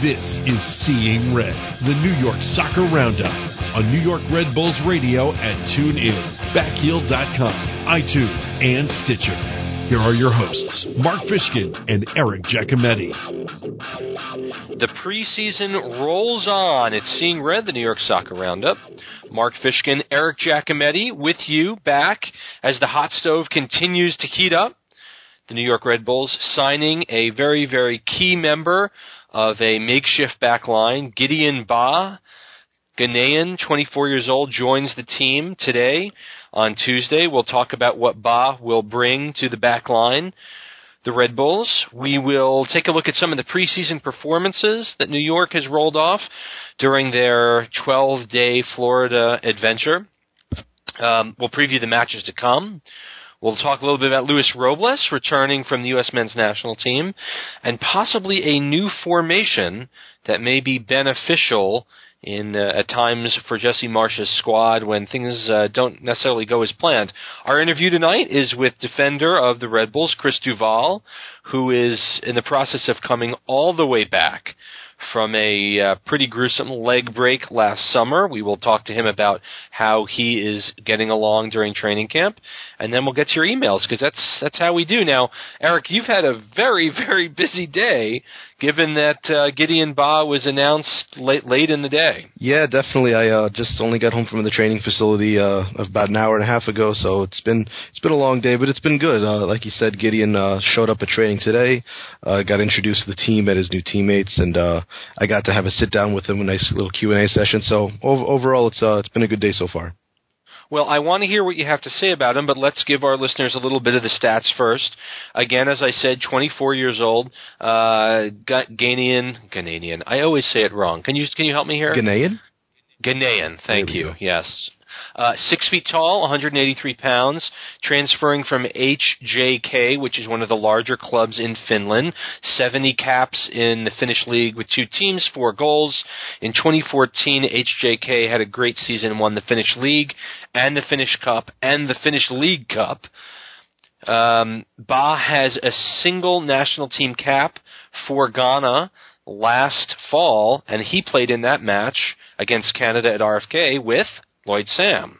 This is Seeing Red, the New York Soccer Roundup on New York Red Bulls Radio at TuneIn, Backheel.com, iTunes, and Stitcher. Here are your hosts, Mark Fishkin and Eric Giacometti. The preseason rolls on. It's Seeing Red, the New York Soccer Roundup. Mark Fishkin, Eric Giacometti with you back as the hot stove continues to heat up. The New York Red Bulls signing a very, very key member of a makeshift back line, Gideon Baah. Ghanaian, 24 years old, joins the team today on Tuesday. We'll talk about what Baah will bring to the back line. The Red Bulls. We will take a look at some of the preseason performances that New York has rolled off during their 12 day Florida adventure. Um, we'll preview the matches to come. We'll talk a little bit about Luis Robles returning from the U.S. men's national team and possibly a new formation that may be beneficial in uh, at times for Jesse Marsch's squad when things uh, don't necessarily go as planned. Our interview tonight is with defender of the Red Bulls, Chris Duvall, who is in the process of coming all the way back from a uh, pretty gruesome leg break last summer. We will talk to him about how he is getting along during training camp, and then we'll get your emails because that's that's how we do. Now, Eric, you've had a very very busy day, given that uh, Gideon Baah was announced late late in the day. Yeah, definitely. I uh, just only got home from the training facility uh, about an hour and a half ago, so it's been it's been a long day, but it's been good. Uh, like you said, Gideon uh, showed up at training today, uh, got introduced to the team, met his new teammates, and uh, I got to have a sit down with him, a nice little Q and A session. So ov- overall, it's uh, it's been a good day so far. Well, I want to hear what you have to say about him, but let's give our listeners a little bit of the stats first. Again, as I said, 24 years old, uh, Ghanaian, Ghanaian. I always say it wrong. Can you can you help me here? Ghanaian. Ghanaian. Thank you. go. Yes. Uh, six feet tall, 183 pounds, transferring from HJK, which is one of the larger clubs in Finland. 70 caps in the Finnish league with two teams, four goals. In 2014, HJK had a great season, and won the Finnish league and the Finnish Cup and the Finnish League Cup. Um, Baah has a single national team cap for Ghana last fall, and he played in that match against Canada at RFK with Lloyd Sam.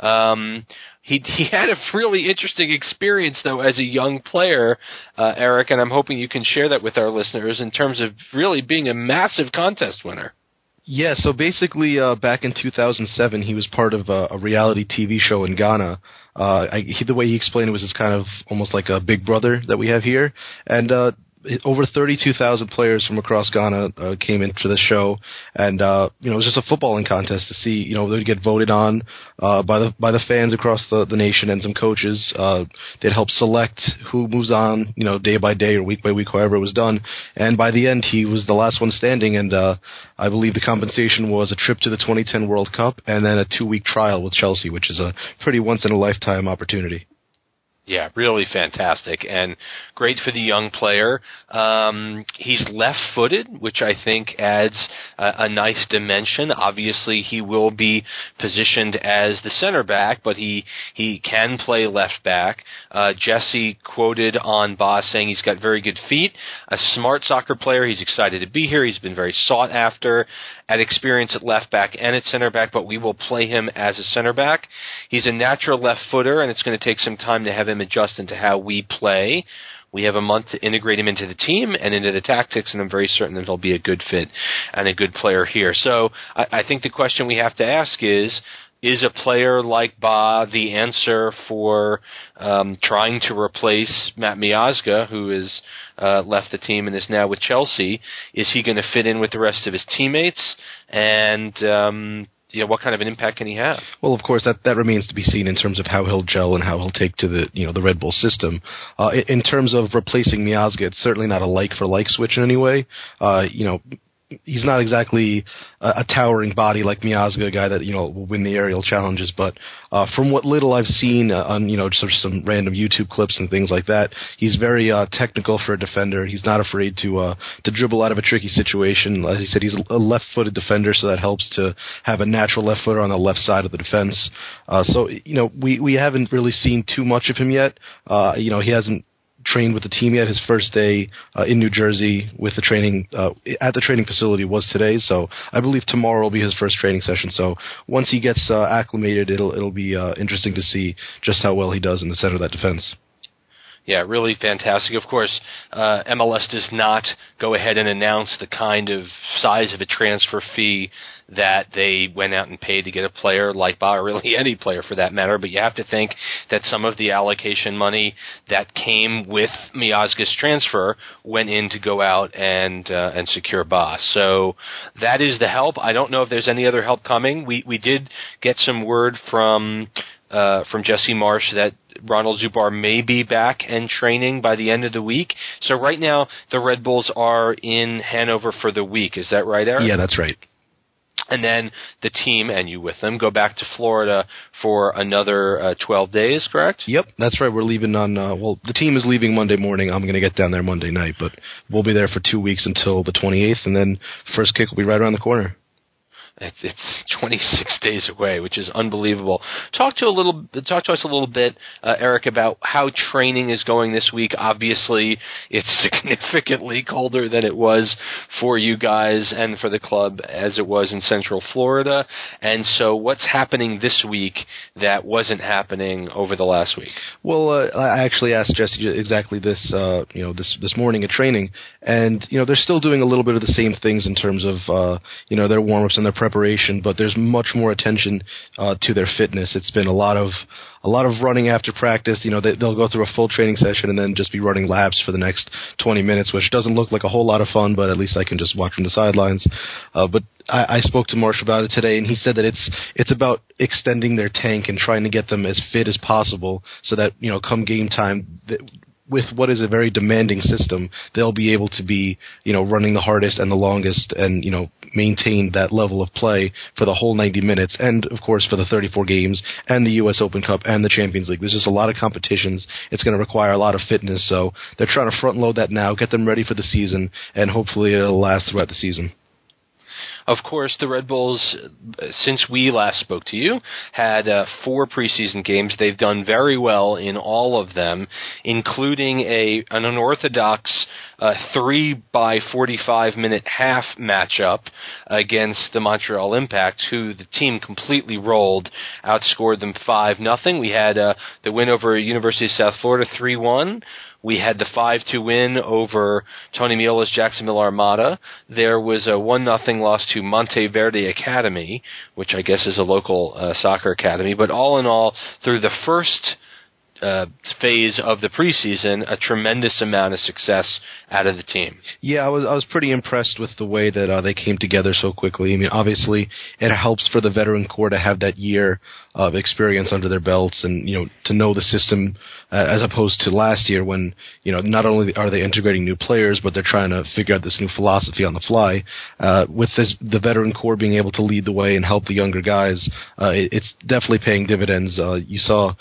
Um, he he had a really interesting experience though as a young player, uh, Eric, and I'm hoping you can share that with our listeners in terms of really being a massive contest winner. Yeah, so basically, uh, back in 2007, he was part of a, a reality TV show in Ghana. Uh, I, he, the way he explained it was it's kind of almost like a Big Brother that we have here, and uh, over 32,000 players from across Ghana uh, came in for the show, and uh, you know it was just a footballing contest to see. You know they'd get voted on uh, by the by the fans across the, the nation and some coaches. Uh, they'd help select who moves on. You know day by day or week by week, however it was done. And by the end, he was the last one standing, and uh, I believe the compensation was a trip to the 2010 World Cup and then a two week trial with Chelsea, which is a pretty once in a lifetime opportunity. Yeah, really fantastic and great for the young player. Um, he's left-footed, which I think adds a, a nice dimension. Obviously, he will be positioned as the center back, but he he can play left back. Uh, Jesse quoted on Boss saying he's got very good feet, a smart soccer player. He's excited to be here. He's been very sought after at experience at left back and at center back, but we will play him as a center back. He's a natural left footer, and it's going to take some time to have him adjust into how we play. We have a month to integrate him into the team and into the tactics, and I'm very certain that he'll be a good fit and a good player here. So I, I think the question we have to ask is, is a player like Baah the answer for um, trying to replace Matt Miazga, who has uh, left the team and is now with Chelsea? Is he going to fit in with the rest of his teammates? And um, you know, what kind of an impact can he have? Well, of course, that that remains to be seen in terms of how he'll gel and how he'll take to the you know the Red Bull system. Uh, in, in terms of replacing Miazga, it's certainly not a like for like switch in any way. Uh, you know, he's not exactly a, a towering body like Miazga, a guy that you know will win the aerial challenges. But uh, from what little I've seen uh, on you know just some random YouTube clips and things like that, he's very uh, technical for a defender. He's not afraid to uh, to dribble out of a tricky situation. As he said, he's a left-footed defender, so that helps to have a natural left footer on the left side of the defense. Uh, so you know we we haven't really seen too much of him yet. Uh, you know he hasn't trained with the team yet. His first day uh, in New Jersey with the training uh, at the training facility was today. So I believe tomorrow will be his first training session. So once he gets uh, acclimated, it'll it'll be uh, interesting to see just how well he does in the center of that defense. Yeah, really fantastic. Of course, uh, MLS does not go ahead and announce the kind of size of a transfer fee that they went out and paid to get a player like Baah, or really any player for that matter. But you have to think that some of the allocation money that came with Miazga's transfer went in to go out and uh, and secure Baah. So that is the help. I don't know if there's any other help coming. We we did get some word from uh, from Jesse Marsch that Ronald Zubar may be back and training by the end of the week. So right now the Red Bulls are in Hanover for the week. Is that right, Eric? Yeah, that's right. And then the team and you with them go back to Florida for another uh, 12 days, correct? Yep, that's right. We're leaving on, uh, well, the team is leaving Monday morning. I'm going to get down there Monday night, but we'll be there for two weeks until the 28th, and then first kick will be right around the corner. It's, it's 26 days away, which is unbelievable. Talk to a little, talk to us a little bit, uh, Eric, about how training is going this week. Obviously, it's significantly colder than it was for you guys and for the club as it was in Central Florida. And so, what's happening this week that wasn't happening over the last week? Well, uh, I actually asked Jesse exactly this, uh, you know, this this morning at training, and you know, they're still doing a little bit of the same things in terms of, uh, you know, their warm ups and their preparation, but there's much more attention uh, to their fitness. It's been a lot of a lot of running after practice. You know, they, they'll go through a full training session and then just be running laps for the next 20 minutes, which doesn't look like a whole lot of fun, but at least I can just watch from the sidelines. Uh, but I, I spoke to Marsch about it today, and he said that it's it's about extending their tank and trying to get them as fit as possible, so that you know, come game time, with what is a very demanding system, they'll be able to be, you know, running the hardest and the longest and, you know, maintain that level of play for the whole 90 minutes and, of course, for the 34 games and the U.S. Open Cup and the Champions League. There's just a lot of competitions. It's going to require a lot of fitness. So they're trying to front load that now, get them ready for the season, and hopefully it'll last throughout the season. Of course, the Red Bulls, since we last spoke to you, had uh, four preseason games. They've done very well in all of them, including a an unorthodox uh, three by forty-five minute half matchup against the Montreal Impact, who the team completely rolled, outscored them five nothing. We had uh, the win over University of South Florida three one. We had the 5-2 win over Tony Meola's Jacksonville Armada. There was a 1 nothing loss to Monteverde Academy, which I guess is a local uh, soccer academy. But all in all, through the first uh, phase of the preseason, a tremendous amount of success out of the team. Yeah, I was I was pretty impressed with the way that uh, they came together so quickly. I mean, obviously, it helps for the veteran core to have that year of experience under their belts, and you know to know the system uh, as opposed to last year when you know not only are they integrating new players, but they're trying to figure out this new philosophy on the fly. Uh, with this, the veteran core being able to lead the way and help the younger guys, uh, it, it's definitely paying dividends. Uh, you saw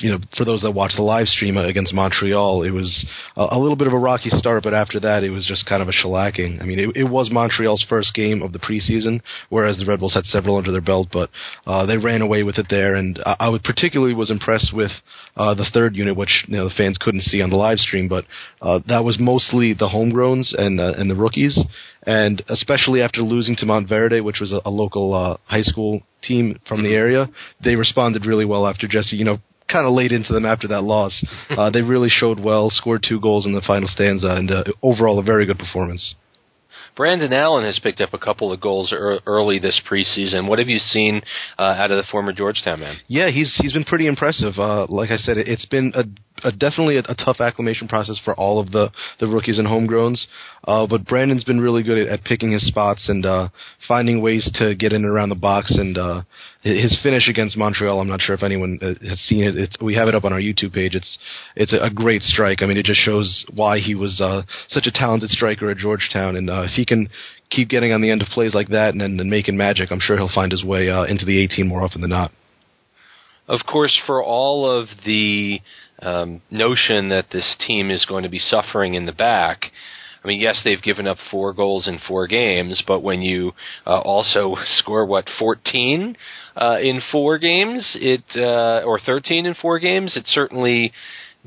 you know, for those that watched the live stream against Montreal, it was a, a, little bit of a rocky start, but after that, it was just kind of a shellacking. I mean, it, it was Montreal's first game of the preseason, whereas the Red Bulls had several under their belt, but uh, they ran away with it there. And I, I particularly was impressed with uh, the third unit, which you know the fans couldn't see on the live stream, but uh, that was mostly the homegrowns and uh, and the rookies, and especially after losing to Monteverde, which was a, a local uh, high school team from the area, they responded really well after Jesse, you know, kind of laid into them after that loss. Uh, they really showed well, scored two goals in the final stanza, and uh, overall a very good performance. Brandon Allen has picked up a couple of goals early this preseason. What have you seen uh, out of the former Georgetown man? Yeah, he's he's been pretty impressive. Uh, like I said, it, has been a, a definitely a, a, tough acclimation process for all of the the rookies and homegrowns. Uh, but Brandon's been really good at, at picking his spots and uh, finding ways to get in and around the box. And uh, his finish against Montreal, I'm not sure if anyone uh, has seen it. It's, we have it up on our YouTube page. It's it's a, a great strike. I mean, it just shows why he was such a talented striker at Georgetown. And if he can keep getting on the end of plays like that and, and making magic, I'm sure he'll find his way uh, into the 18 more often than not. Of course, for all of the um, notion that this team is going to be suffering in the back, I mean, yes, they've given up four goals in four games, but when you uh, also score what 14 uh, in four games, it uh, or 13 in four games, it certainly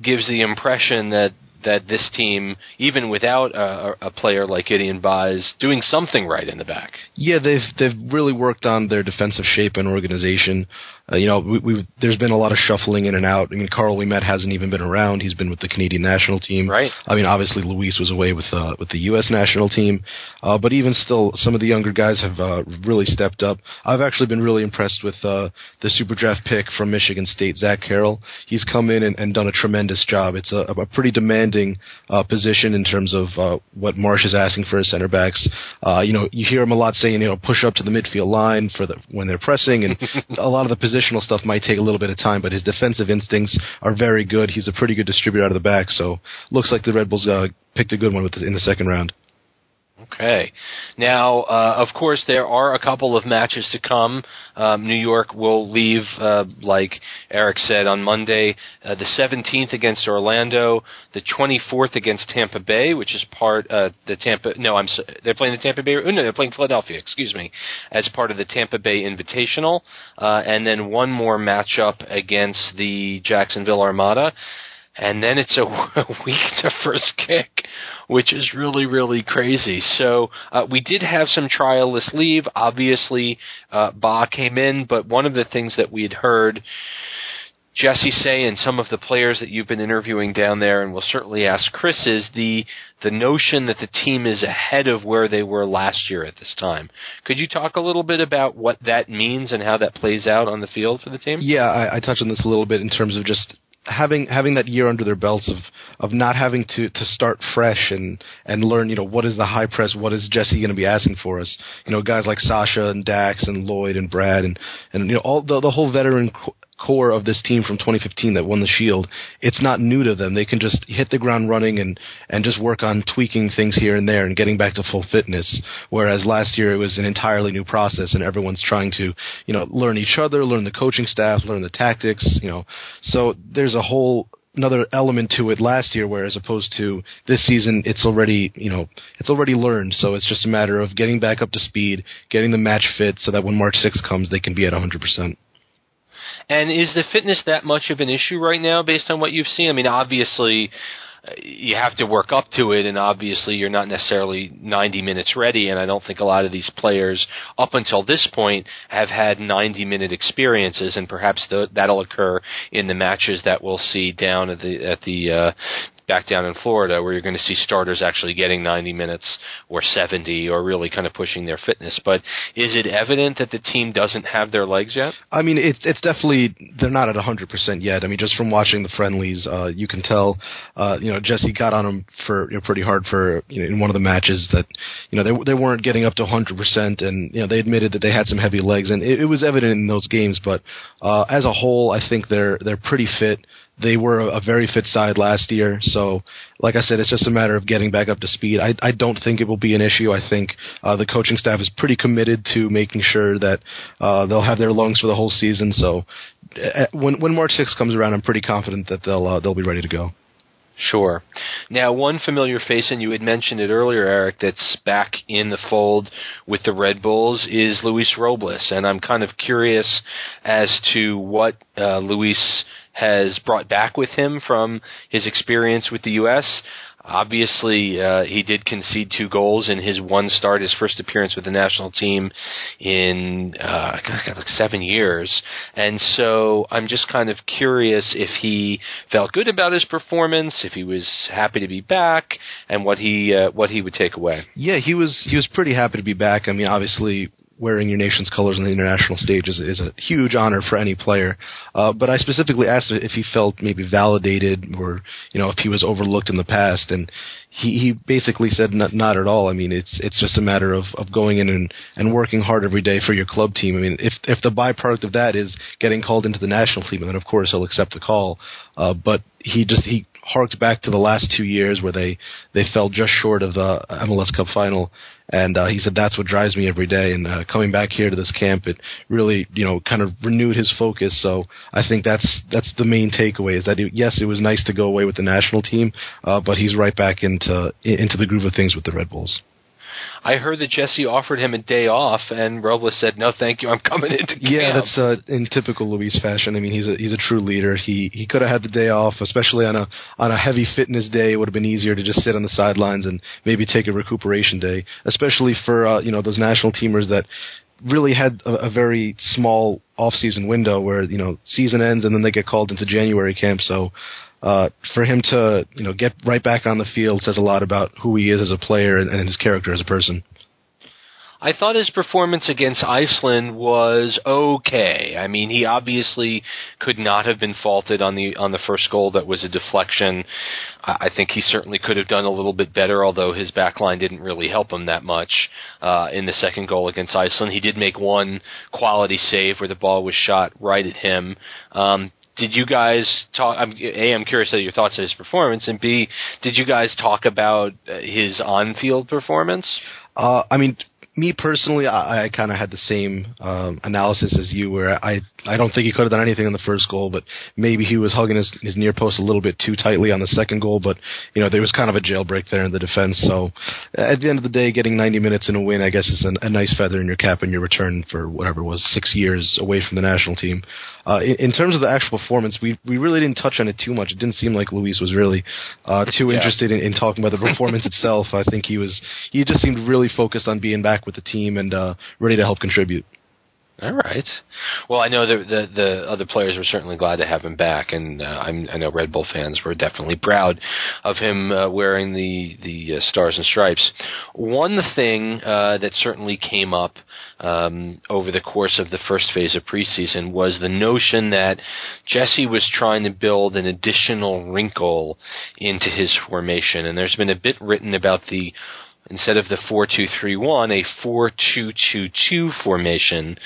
gives the impression that that this team, even without a, a player like Gideon Baah, is doing something right in the back. Yeah, they've they've really worked on their defensive shape and organization. Uh, you know, we, we've there's been a lot of shuffling in and out. I mean, Karl Ouimette hasn't even been around. He's been with the Canadian national team. Right. I mean, obviously Luis was away with uh, with the U.S. national team, uh, but even still, some of the younger guys have uh, really stepped up. I've actually been really impressed with uh, the super draft pick from Michigan State, Zach Carroll. He's come in and, and done a tremendous job. It's a, a pretty demanding uh, position in terms of uh, what Marsch is asking for his center backs. Uh, you know, you hear him a lot saying, you know, push up to the midfield line for the when they're pressing, and a lot of the positional stuff might take a little bit of time, but his defensive instincts are very good. He's a pretty good distributor out of the back, so looks like the Red Bulls uh, picked a good one the, in the second round. Okay. Now, uh, of course, there are a couple of matches to come. Um, New York will leave, uh, like Eric said, on Monday, uh, the 17th against Orlando, the 24th against Tampa Bay, which is part uh, the Tampa. No, I'm they're playing the Tampa Bay. No, they're playing Philadelphia. Excuse me, as part of the Tampa Bay Invitational, uh, and then one more matchup against the Jacksonville Armada and then it's a week to first kick, which is really really crazy. So uh, we did have some trialists leave. Obviously, uh, Baah came in, but one of the things that we had heard. Jesse say and some of the players that you've been interviewing down there, and we'll certainly ask Chris, is the the notion that the team is ahead of where they were last year at this time. Could you talk a little bit about what that means and how that plays out on the field for the team? Yeah, I, I touched on this a little bit in terms of just having having that year under their belts of of not having to to start fresh and and learn you know what is the high press? What is Jesse going to be asking for us? You know guys like Sacha and Dax and Lloyd and Brad and and you know all the the whole veteran core of this team from 2015 that won the Shield, it's not new to them. They can just hit the ground running and and just work on tweaking things here and there and getting back to full fitness. Whereas last year it was an entirely new process and everyone's trying to you know learn each other, learn the coaching staff, learn the tactics. You know, so there's a whole another element to it last year where as opposed to this season it's already you know it's already learned so it's just a matter of getting back up to speed getting the match fit so that when march 6th comes they can be at 100% and is the fitness that much of an issue right now, based on what you've seen? I mean, obviously, uh, you have to work up to it, and obviously, you're not necessarily 90 minutes ready. And I don't think a lot of these players, up until this point, have had 90 minute experiences, and perhaps the, that'll occur in the matches that we'll see down at the at the uh, back down in Florida, where you're going to see starters actually getting 90 minutes or 70, or really kind of pushing their fitness. But is it evident that the team doesn't have their legs yet? I mean, it's it's definitely they're not at 100 percent yet. I mean, just from watching the friendlies, uh, you can tell. Uh, you know, Jesse got on them for you know, pretty hard for you know in one of the matches that you know they they weren't getting up to 100 percent, and you know they admitted that they had some heavy legs, and it, it was evident in those games. But uh, as a whole, I think they're they're pretty fit. They were a, very fit side last year, so like I said, it's just a matter of getting back up to speed. I, I don't think it will be an issue. I think uh, the coaching staff is pretty committed to making sure that uh, they'll have their lungs for the whole season. So when when March 6th comes around, I'm pretty confident that they'll uh, they'll be ready to go. Sure. Now, one familiar face, and you had mentioned it earlier, Eric, that's back in the fold with the Red Bulls is Luis Robles, and I'm kind of curious as to what uh, Luis has brought back with him from his experience with the U.S. Obviously, uh, he did concede two goals in his one start, his first appearance with the national team in uh, like seven years. And so I'm just kind of curious if he felt good about his performance, if he was happy to be back, and what he uh, what he would take away. Yeah, he was he was pretty happy to be back. I mean, obviously wearing your nation's colors on the international stage is, is a huge honor for any player. Uh, but I specifically asked if he felt maybe validated or, you know, if he was overlooked in the past. And he, he basically said not, not at all. I mean, it's, it's just a matter of, of going in and, and working hard every day for your club team. I mean, if, if the byproduct of that is getting called into the national team, then of course he'll accept the call. Uh, but he just, he harked back to the last two years where they, they fell just short of the MLS Cup final and uh, he said that's what drives me every day. And uh, coming back here to this camp, it really you know kind of renewed his focus. So I think that's that's the main takeaway is that it, yes, it was nice to go away with the national team, uh, but he's right back into into the groove of things with the Red Bulls. I heard that Jesse offered him a day off, and Robles said, "No, thank you. I'm coming into camp." Yeah, that's uh, in typical Luis fashion. I mean, he's a he's a true leader. He he could have had the day off, especially on a on a heavy fitness day. It would have been easier to just sit on the sidelines and maybe take a recuperation day, especially for uh, you know those national teamers that really had a, a very small off-season window where you know season ends and then they get called into January camp. So uh, for him to you know get right back on the field says a lot about who he is as a player and, and his character as a person. I thought his performance against Iceland was okay. I mean, he obviously could not have been faulted on the on the first goal that was a deflection. I think he certainly could have done a little bit better, although his back line didn't really help him that much uh, in the second goal against Iceland. He did make one quality save where the ball was shot right at him. Um, did you guys talk? I'm, a, I'm curious of your thoughts on his performance, and B, did you guys talk about uh, his on-field performance? Uh, I mean, me personally, I, I kind of had the same um, analysis as you, where I I don't think he could have done anything on the first goal, but maybe he was hugging his, his near post a little bit too tightly on the second goal. But you know there was kind of a jailbreak there in the defense. So at the end of the day, getting 90 minutes in a win, I guess, is an, a nice feather in your cap in your return for whatever was six years away from the national team. Uh, in, in terms of the actual performance, we we really didn't touch on it too much. It didn't seem like Luis was really uh, too yeah. interested in, in talking about the performance itself. I think he was he just seemed really focused on being back with the team and uh, ready to help contribute. All right. Well, I know the, the, the other players were certainly glad to have him back, and uh, I know Red Bull fans were definitely proud of him uh, wearing the the uh, stars and stripes. One thing uh, that certainly came up um, over the course of the first phase of preseason was the notion that Jesse was trying to build an additional wrinkle into his formation, and there's been a bit written about the instead of the 4-2-3-1, a 4-2-2-2 formation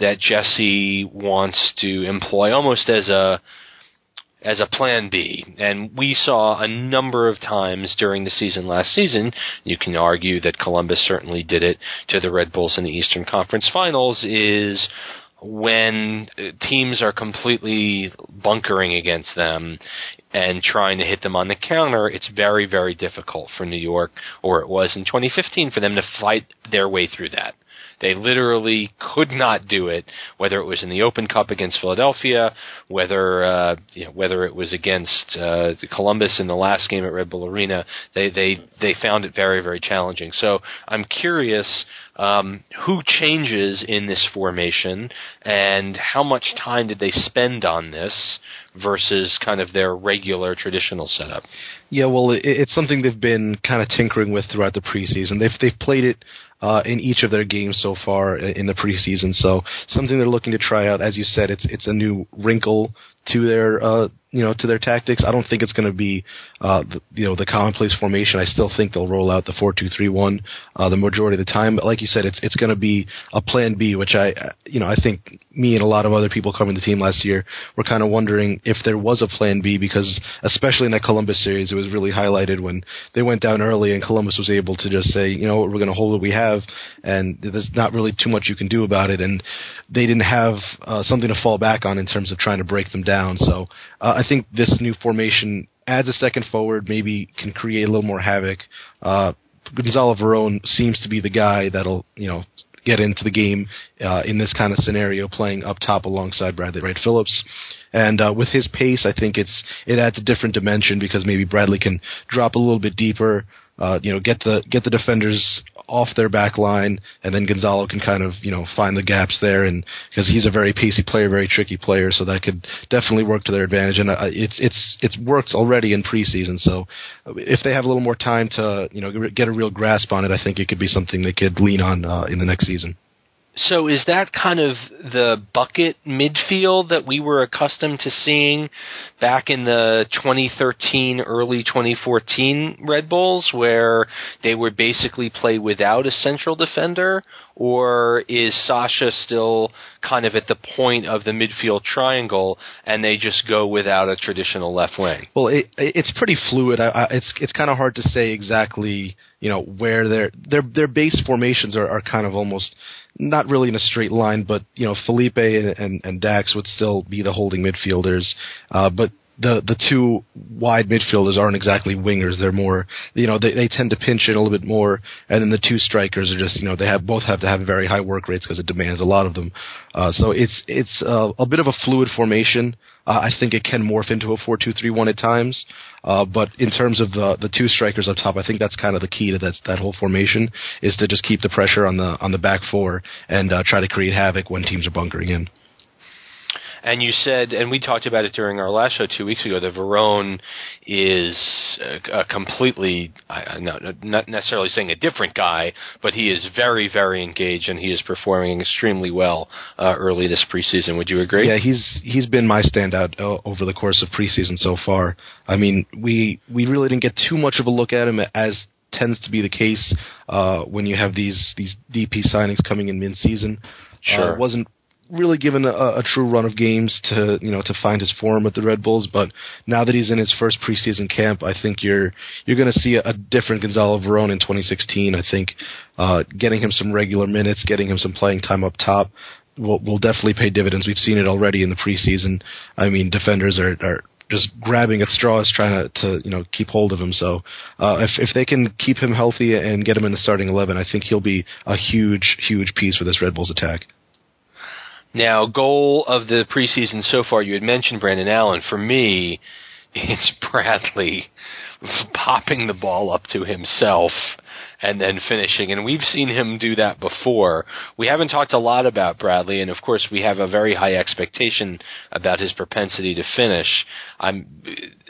that Jesse wants to employ almost as a as a plan B. And we saw a number of times during the season last season, you can argue that Columbus certainly did it to the Red Bulls in the Eastern Conference Finals, is when uh, teams are completely bunkering against them and trying to hit them on the counter, it's very, very difficult for New York, or it was in 2015, for them to fight their way through that. They literally could not do it, whether it was in the Open Cup against Philadelphia, whether uh, you know, whether it was against uh, Columbus in the last game at Red Bull Arena. They they they found it very very challenging. So I'm curious um, who changes in this formation and how much time did they spend on this versus kind of their regular traditional setup. Yeah, well, it, it's something they've been kind of tinkering with throughout the preseason. They've they've played it uh, in each of their games so far in the preseason. So something they're looking to try out. As you said, it's it's a new wrinkle to their uh, you know to their tactics. I don't think it's going to be uh, the, you know the commonplace formation. I still think they'll roll out the four two three one uh, the majority of the time. But like you said, it's it's going to be a plan B, which I you know I think me and a lot of other people covering the team last year were kind of wondering if there was a plan B because especially in that Columbus series, it was really highlighted when they went down early and Columbus was able to just say you know we're going to hold what we have and there's not really too much you can do about it and they didn't have uh, something to fall back on in terms of trying to break them down. So uh, I think this new formation adds a second forward, maybe can create a little more havoc. Uh, Gonzalo Veron seems to be the guy that'll, you know, get into the game uh, in this kind of scenario, playing up top alongside Bradley Wright Phillips. And uh, with his pace, I think it's it adds a different dimension because maybe Bradley can drop a little bit deeper, uh, you know, get the get the defenders off their back line, and then Gonzalo can kind of you know find the gaps there, and because he's a very pacey player, very tricky player, so that could definitely work to their advantage. And uh, it's it's it's worked already in preseason, so if they have a little more time to you know get a real grasp on it, I think it could be something they could lean on uh, in the next season. So is that kind of the bucket midfield that we were accustomed to seeing back in the 2013, early 2014 Red Bulls, where they would basically play without a central defender? Or is Sacha still kind of at the point of the midfield triangle, and they just go without a traditional left wing? Well, it, it's pretty fluid. I, I, it's it's kind of hard to say exactly, you know, where their their their base formations are, are kind of almost not really in a straight line, but you know Felipe and, and, and Dax would still be the holding midfielders. Uh, but the the two wide midfielders aren't exactly wingers. They're more, you know, they they tend to pinch in a little bit more, and then the two strikers are just, you know, they have both have to have very high work rates because it demands a lot of them. Uh, so it's it's uh, a bit of a fluid formation. Uh, I think it can morph into a four-two-three-one at times, uh, but in terms of the the two strikers up top, I think that's kind of the key to that that whole formation is to just keep the pressure on the on the back four and uh, try to create havoc when teams are bunkering in. And you said, and we talked about it during our last show two weeks ago, that Verón is a, a completely, uh, not, not necessarily saying a different guy, but he is very, very engaged and he is performing extremely well uh, early this preseason. Would you agree? Yeah, he's he's been my standout uh, over the course of preseason so far. I mean, we we really didn't get too much of a look at him as tends to be the case uh, when you have these these DP signings coming in mid season. Sure. Uh, wasn't really given a, a, true run of games to you know to find his form with the Red Bulls. But now that he's in his first preseason camp, I think you're you're going to see a, a, different Gonzalo Verón in 2016. I think uh, getting him some regular minutes, getting him some playing time up top. Will, will definitely pay dividends. We've seen it already in the preseason. I mean, defenders are, are just grabbing at straws, trying to, to you know keep hold of him. So uh, if if they can keep him healthy and get him in the starting eleven, I think he'll be a huge huge piece for this Red Bulls attack. Now, goal of the preseason so far, you had mentioned Brandon Allen. For me, it's Bradley popping the ball up to himself and then finishing. And we've seen him do that before. We haven't talked a lot about Bradley, and of course, we have a very high expectation about his propensity to finish. I'm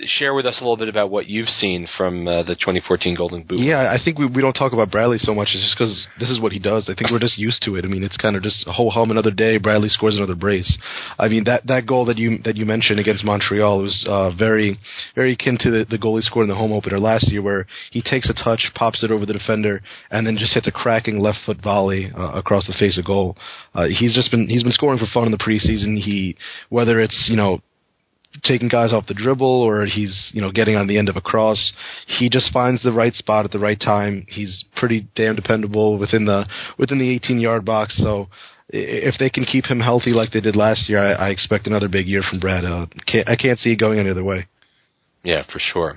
share with us a little bit about what you've seen from uh, the 2014 Golden Boot. Yeah, I think we we don't talk about Bradley so much. It's just because this is what he does. I think we're just used to it. I mean, it's kind of just ho hum another day. Bradley scores another brace. I mean that that goal that you that you mentioned against Montreal was uh, very very akin to the, the goal he scored in the home opener last year, where he takes a touch, pops it over the defender, and then just hits a cracking left foot volley uh, across the face of goal. Uh, he's just been he's been scoring for fun in the preseason. He whether it's you know taking guys off the dribble or he's you know getting on the end of a cross. He just finds the right spot at the right time. He's pretty damn dependable within the within the 18 yard box. So if they can keep him healthy like they did last year, I, I expect another big year from Brad. Uh, can't, I can't see it going any other way. Yeah, for sure.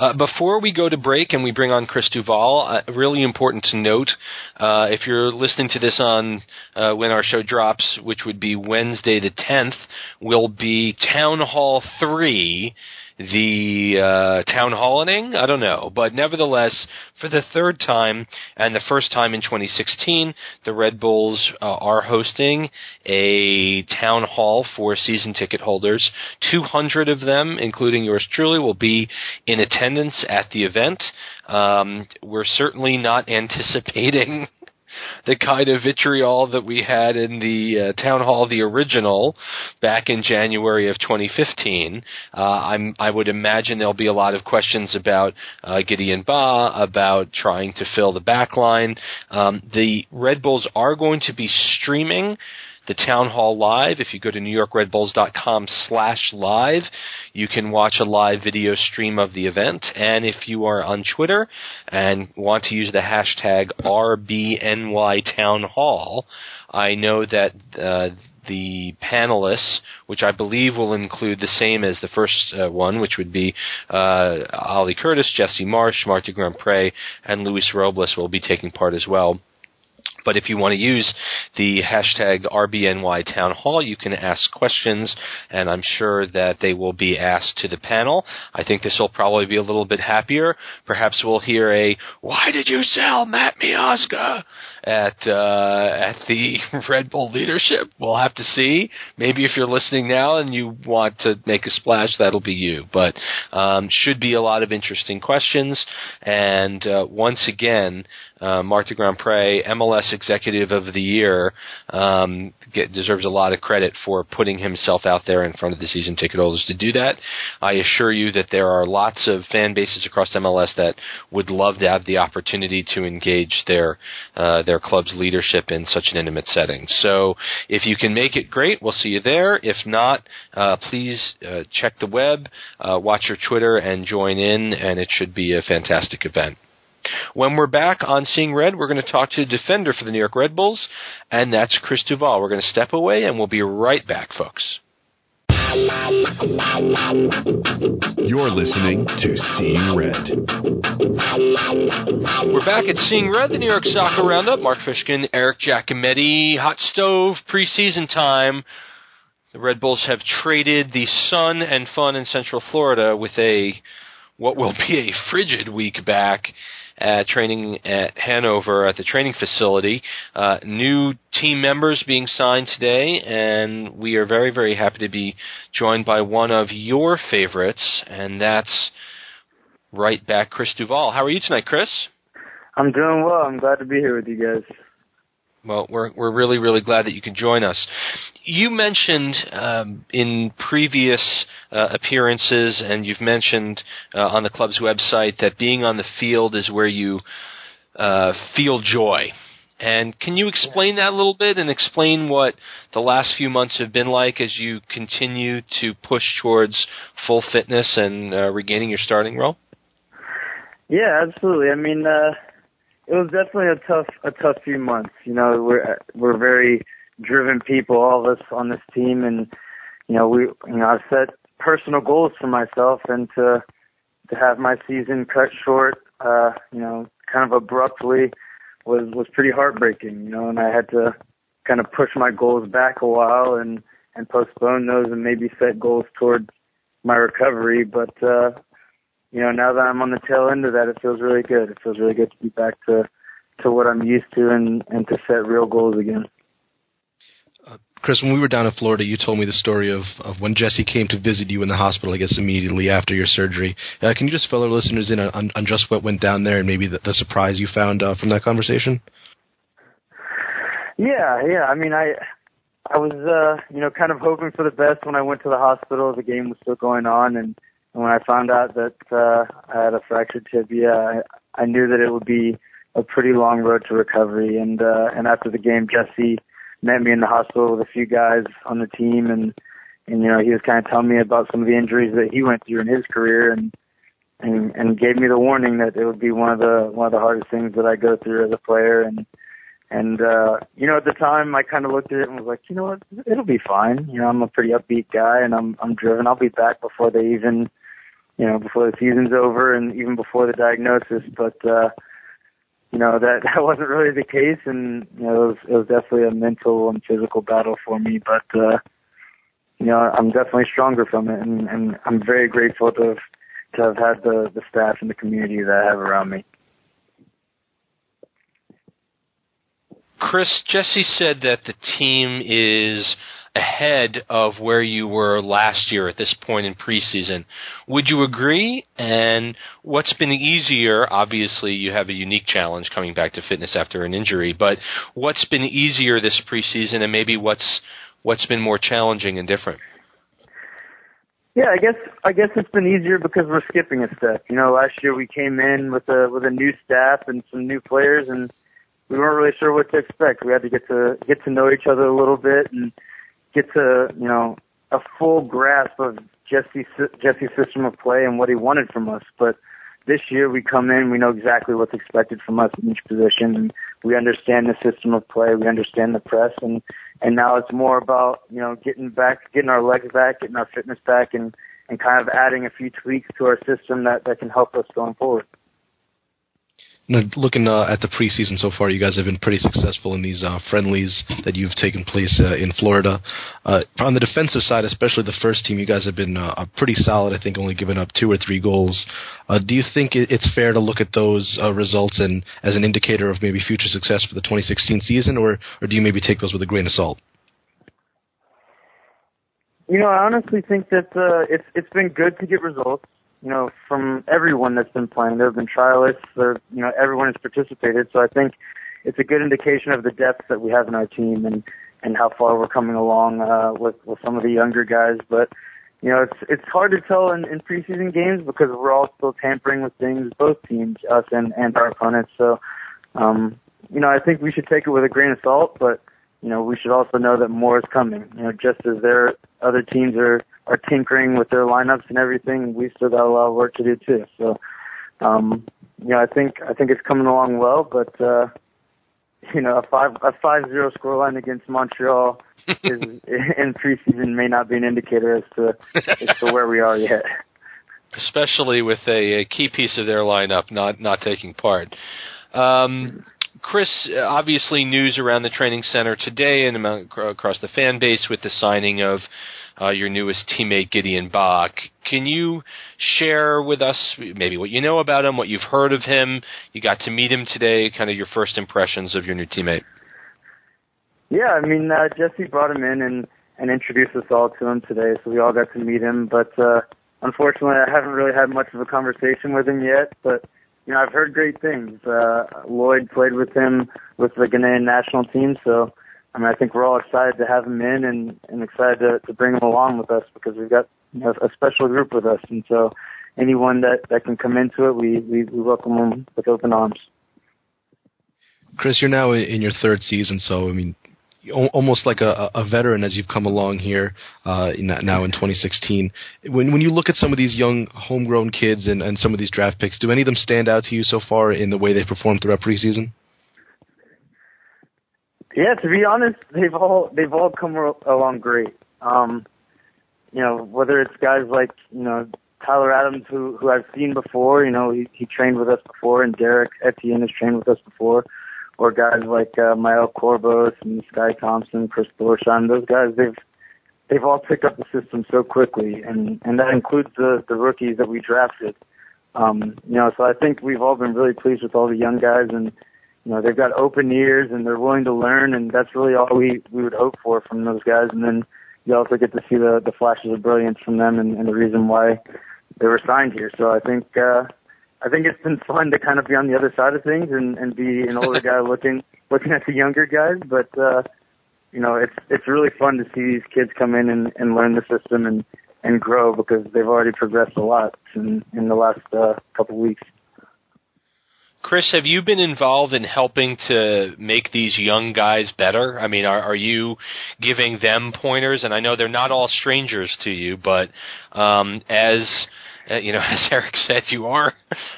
Uh, before we go to break and we bring on Chris Duvall, uh, really important to note uh, if you're listening to this on uh, when our show drops, which would be Wednesday the 10th, will be Town Hall 3 the uh, town halling. I don't know, but nevertheless, for the third time and the first time in 2016, the Red Bulls uh, are hosting a town hall for season ticket holders. 200 of them, including yours truly, will be in attendance at the event. Um, we're certainly not anticipating the kind of vitriol that we had in the uh, town hall, the original, back in January of 2015. Uh, I'm, I would imagine there'll be a lot of questions about uh, Gideon Baah, about trying to fill the back line. Um, the Red Bulls are going to be streaming the town hall live. If you go to newyorkredbulls.com slash live, you can watch a live video stream of the event. And if you are on Twitter and want to use the hashtag RBNYTownHall, I know that uh, the panelists, which I believe will include the same as the first uh, one, which would be uh, Ali Curtis, Jesse Marsch, Marty Grandpré, and Luis Robles will be taking part as well. But if you want to use the hashtag RBNY Town Hall, you can ask questions, and I'm sure that they will be asked to the panel. I think this will probably be a little bit happier. Perhaps we'll hear a "Why did you sell Matt Miazga?" at uh, at the Red Bull leadership. We'll have to see. Maybe if you're listening now and you want to make a splash, that'll be you. But um, should be a lot of interesting questions. And uh, once again, uh, Marc de Grandpré, MLS Executive of the Year, um, get, deserves a lot of credit for putting himself out there in front of the season ticket holders to do that. I assure you that there are lots of fan bases across MLS that would love to have the opportunity to engage their uh, their club's leadership in such an intimate setting. So if you can make it, great. We'll see you there. If not, uh, please uh, check the web, uh, watch your Twitter, and join in, and it should be a fantastic event. When we're back on Seeing Red, we're going to talk to the defender for the New York Red Bulls, and that's Chris Duvall. We're going to step away, and we'll be right back, folks. You're listening to Seeing Red. We're back at Seeing Red, the New York Soccer Roundup. Mark Fishkin, Eric Giacometti, Hot Stove, preseason time. The Red Bulls have traded the sun and fun in Central Florida with a what will be a frigid week back at training at Hanover at the training facility. Uh, new team members being signed today, and we are very, very happy to be joined by one of your favorites, and that's right back Chris Duvall. How are you tonight, Chris? I'm doing well. I'm glad to be here with you guys. Well, we're we're really really glad that you can join us. You mentioned um, in previous uh, appearances, and you've mentioned uh, on the club's website that being on the field is where you uh, feel joy. And can you explain that a little bit and explain what the last few months have been like as you continue to push towards full fitness and uh, regaining your starting role? Yeah, absolutely. I mean, uh, it was definitely a tough a tough few months. You know, we're we're very driven people, all of us on this team, and you know, we you know I've set personal goals for myself, and to to have my season cut short, uh, you know, kind of abruptly was was pretty heartbreaking. You know, and I had to kind of push my goals back a while and and postpone those and maybe set goals towards my recovery. But uh, you know, now that I'm on the tail end of that, it feels really good. It feels really good to be back to to what I'm used to and and to set real goals again. Uh, Chris, when we were down in Florida, you told me the story of, of when Jesse came to visit you in the hospital, I guess immediately after your surgery. Uh, can you just fill our listeners in on, on just what went down there and maybe the, the surprise you found uh, from that conversation? Yeah, yeah. I mean, I I was uh, you know kind of hoping for the best when I went to the hospital. The game was still going on, and and when I found out that uh, I had a fractured tibia, I, I knew that it would be a pretty long road to recovery. And uh, and after the game, Jesse met me in the hospital with a few guys on the team, and and you know he was kind of telling me about some of the injuries that he went through in his career, and and and gave me the warning that it would be one of the one of the hardest things that I go through as a player, and and uh, you know, at the time, I kind of looked at it and was like, you know what, it'll be fine. You know, I'm a pretty upbeat guy, and I'm I'm driven. I'll be back before they even you know, before the season's over and even before the diagnosis. But uh, you know that that wasn't really the case, and you know it was, it was definitely a mental and physical battle for me. But uh, you know I'm definitely stronger from it, and, and I'm very grateful to have to have had the the staff and the community that I have around me. Chris, Jesse said that the team is ahead of where you were last year at this point in preseason. Would you agree? And what's been easier? Obviously, you have a unique challenge coming back to fitness after an injury, but what's been easier this preseason, and maybe what's what's been more challenging and different? Yeah, I guess I guess it's been easier because we're skipping a step. You know, last year we came in with a with a new staff and some new players, and we weren't really sure what to expect. We had to get to get to know each other a little bit and get to you know a full grasp of Jesse's Jesse's system of play and what he wanted from us. But this year we come in, we know exactly what's expected from us in each position, and we understand the system of play, we understand the press, and and now it's more about you know getting back, getting our legs back, getting our fitness back, and and kind of adding a few tweaks to our system that that can help us going forward. Looking uh, at the preseason so far, you guys have been pretty successful in these uh, friendlies that you've taken place uh, in Florida. Uh, on the defensive side, especially the first team, you guys have been uh, pretty solid. I think only giving up two or three goals. Uh, do you think it's fair to look at those results and as an indicator of maybe future success for the 2016 season, or or do you maybe take those with a grain of salt? You know, I honestly think that it's it's been good to get results you know, from everyone that's been playing. There have been trialists. There, you know, everyone has participated. So I think it's a good indication of the depth that we have in our team and and how far we're coming along uh, with with some of the younger guys. But you know, it's it's hard to tell in, in preseason games because we're all still tampering with things, both teams, us and and our opponents. So, um, you know, I think we should take it with a grain of salt, but you know, we should also know that more is coming. You know, just as there other teams are are tinkering with their lineups and everything, we still got a lot of work to do too. So, um, you know, I think I think it's coming along well, but uh, you know a five a five zero scoreline against Montreal is in preseason may not be an indicator as to as to where we are yet. Especially with a, a key piece of their lineup not not taking part. Um, Chris, obviously news around the training center today and across the fan base with the signing of uh, your newest teammate Gideon Baah. Can you share with us maybe what you know about him, what you've heard of him? You got to meet him today. Kind of your first impressions of your new teammate. Yeah, I mean uh, Jesse brought him in and and introduced us all to him today, so we all got to meet him. But uh, unfortunately, I haven't really had much of a conversation with him yet. But you know, I've heard great things. Uh, Lloyd played with him with the Ghanaian national team, so I mean, I think we're all excited to have him in and, and excited to, to bring him along with us because we've got you know, a special group with us. And so anyone that, that can come into it, we, we, we welcome them with open arms. Chris, you're now in your third season, so I mean, almost like a, a veteran as you've come along here uh, in now in 2016. When when you look at some of these young homegrown kids and, and some of these draft picks, do any of them stand out to you so far in the way they've performed throughout preseason? Yeah, to be honest, they've all they've all come along great. Um, you know, whether it's guys like you know Tyler Adams, who who I've seen before, you know, he he trained with us before, and Derrick Etienne has trained with us before, or guys like uh, Mael Corboz and Sky Thompson, Chris Dorshan. Those guys, they've they've all picked up the system so quickly, and and that includes the the rookies that we drafted. Um, you know, so I think we've all been really pleased with all the young guys and you know they've got open ears and they're willing to learn, and that's really all we we would hope for from those guys. And then you also get to see the the flashes of brilliance from them and, and the reason why they were signed here. So I think uh, I think it's been fun to kind of be on the other side of things and and be an older guy looking looking at the younger guys, but. uh you know, it's it's really fun to see these kids come in and, and learn the system and and grow because they've already progressed a lot in in the last uh, couple of weeks. Chris, have you been involved in helping to make these young guys better? I mean, are, are you giving them pointers? And I know they're not all strangers to you, but um, as uh, you know, as Eric said, you are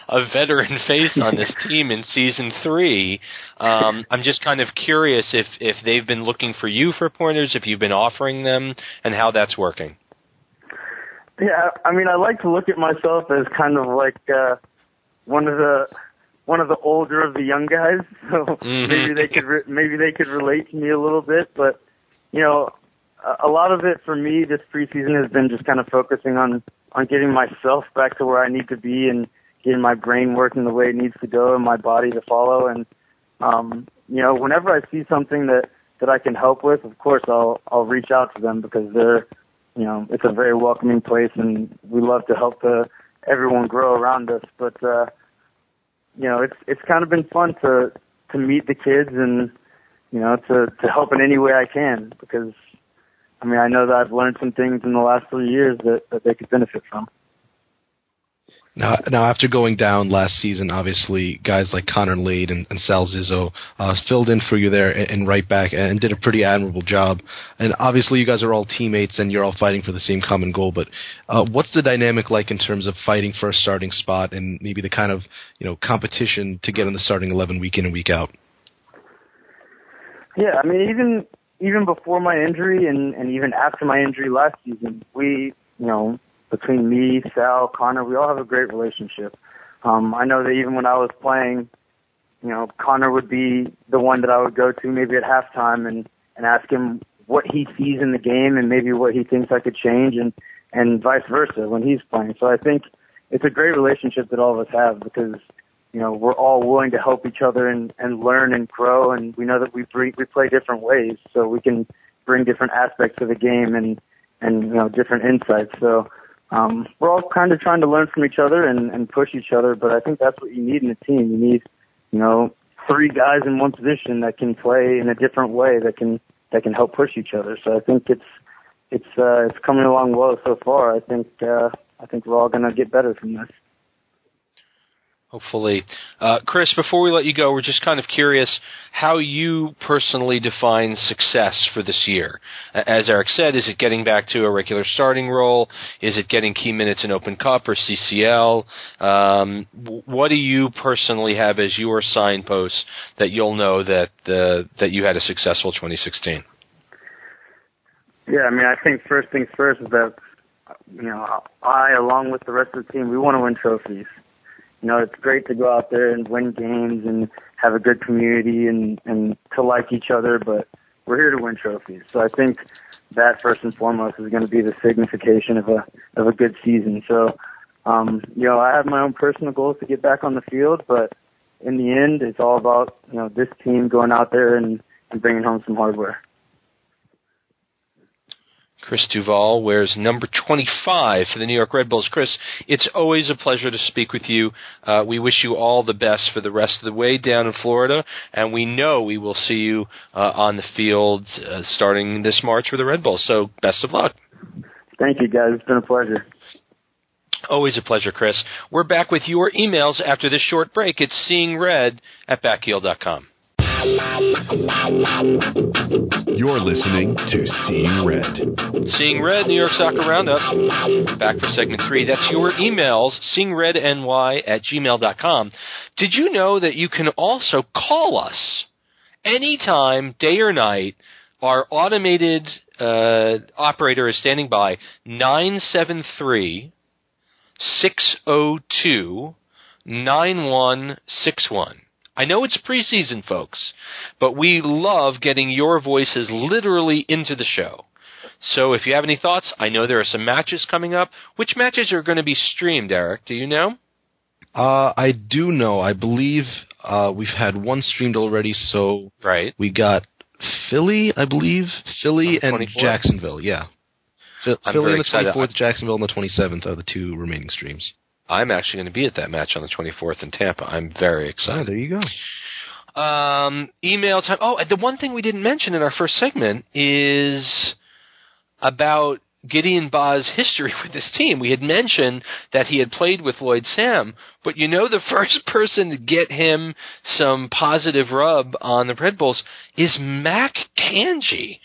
a veteran face on this team in season three. Um, I'm just kind of curious if if they've been looking for you for pointers, if you've been offering them, and how that's working. Yeah, I mean, I like to look at myself as kind of like uh, one of the one of the older of the young guys, so mm-hmm. maybe they could re- maybe they could relate to me a little bit. But you know, a, a lot of it for me this preseason has been just kind of focusing on on getting myself back to where I need to be and getting my brain working the way it needs to go and my body to follow. And um, you know, whenever I see something that that I can help with, of course I'll I'll reach out to them because they're you know it's a very welcoming place and we love to help the everyone grow around us. But uh, you know, it's it's kind of been fun to to meet the kids and you know to to help in any way I can because I mean I know that I've learned some things in the last three years that that they could benefit from. Now, now after going down last season, obviously guys like Connor Lade and, and Sal Zizzo uh, filled in for you there and, and right back and did a pretty admirable job. And obviously you guys are all teammates and you're all fighting for the same common goal. But uh, what's the dynamic like in terms of fighting for a starting spot and maybe the kind of you know competition to get in the starting eleven week in and week out? Yeah, I mean even even before my injury and and even after my injury last season, we you know between me, Sal, Connor, we all have a great relationship. Um, I know that even when I was playing, you know, Connor would be the one that I would go to maybe at halftime and and ask him what he sees in the game and maybe what he thinks I could change and and vice versa when he's playing. So I think it's a great relationship that all of us have because you know we're all willing to help each other and and learn and grow and we know that we bring, we play different ways so we can bring different aspects of the game and and you know different insights. So um, we're all kind of trying to learn from each other and, and push each other. But I think that's what you need in a team. You need, you know, three guys in one position that can play in a different way that can that can help push each other. So I think it's it's uh, it's coming along well so far. I think uh, I think we're all to get better from this. Hopefully. Uh, Chris, before we let you go, we're just kind of curious how you personally define success for this year. As Eric said, is it getting back to a regular starting role? Is it getting key minutes in Open Cup or CCL? Um, what do you personally have as your signposts that you'll know that uh, that you had a successful 2016? Yeah, I mean, I think first things first is that you know I, along with the rest of the team, we want to win trophies you know, it's great to go out there and win games and have a good community and and to like each other, but we're here to win trophies. So I think that first and foremost is going to be the signification of a of a good season. So, um, you know, I have my own personal goals to get back on the field, but in the end, it's all about you know this team going out there and, and bringing home some hardware. Chris Duvall wears number 25 for the New York Red Bulls. Chris, it's always a pleasure to speak with you. Uh, we wish you all the best for the rest of the way down in Florida, and we know we will see you uh, on the field uh, starting this March for the Red Bulls. So, best of luck. Thank you, guys. It's been a pleasure. Always a pleasure, Chris. We're back with your emails after this short break. It's seeing red at backheel.com. You're listening to Seeing Red. Seeing Red, New York Soccer Roundup. Back for segment three. That's your emails, seeingredny at gmail.com. Did you know that you can also call us anytime, day or night? Our automated uh, operator is standing by 973 602 9161. I know it's preseason, folks, but we love getting your voices literally into the show. So if you have any thoughts, I know there are some matches coming up. Which matches are going to be streamed, Eric? Do you know? Uh, I do know. I believe uh, we've had one streamed already. So right, we got Philly, I believe, Philly and Jacksonville. Yeah, Philly on the twenty fourth, Jacksonville on the twenty seventh are the two remaining streams. I'm actually going to be at that match on the 24th in Tampa. I'm very excited. Oh, there you go. Um, email time. Oh, the one thing we didn't mention in our first segment is about Gideon Baah's history with this team. We had mentioned that he had played with Lloyd Sam, but you know the first person to get him some positive rub on the Red Bulls is Mac Kandji